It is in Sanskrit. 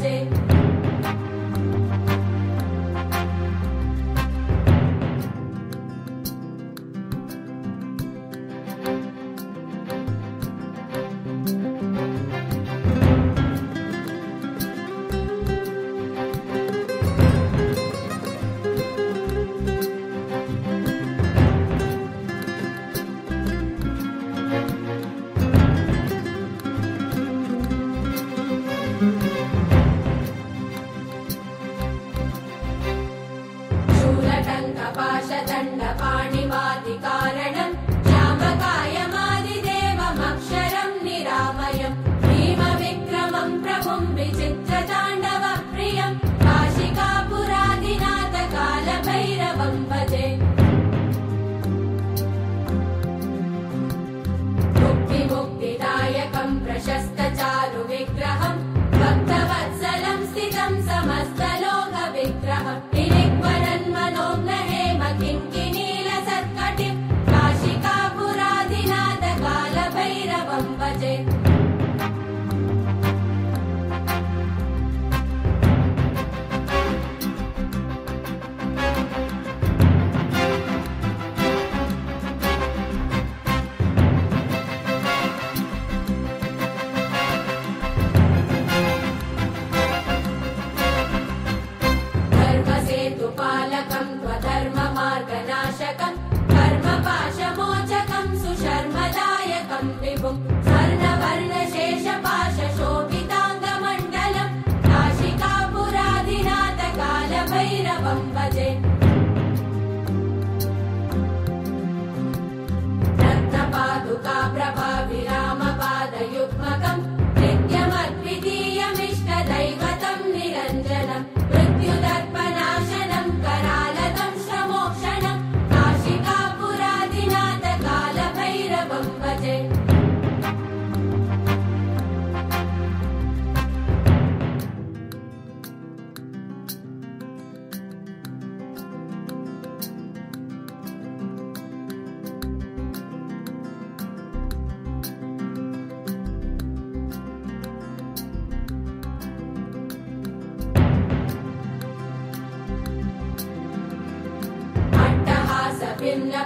day. समस्तलोकविग्रहम् निरिक्वरन्मनोज्ञ हेम किङ्किनील सत्कटिम् काशिकापुराधिनाथ कालभैरवम् भजे भिन्न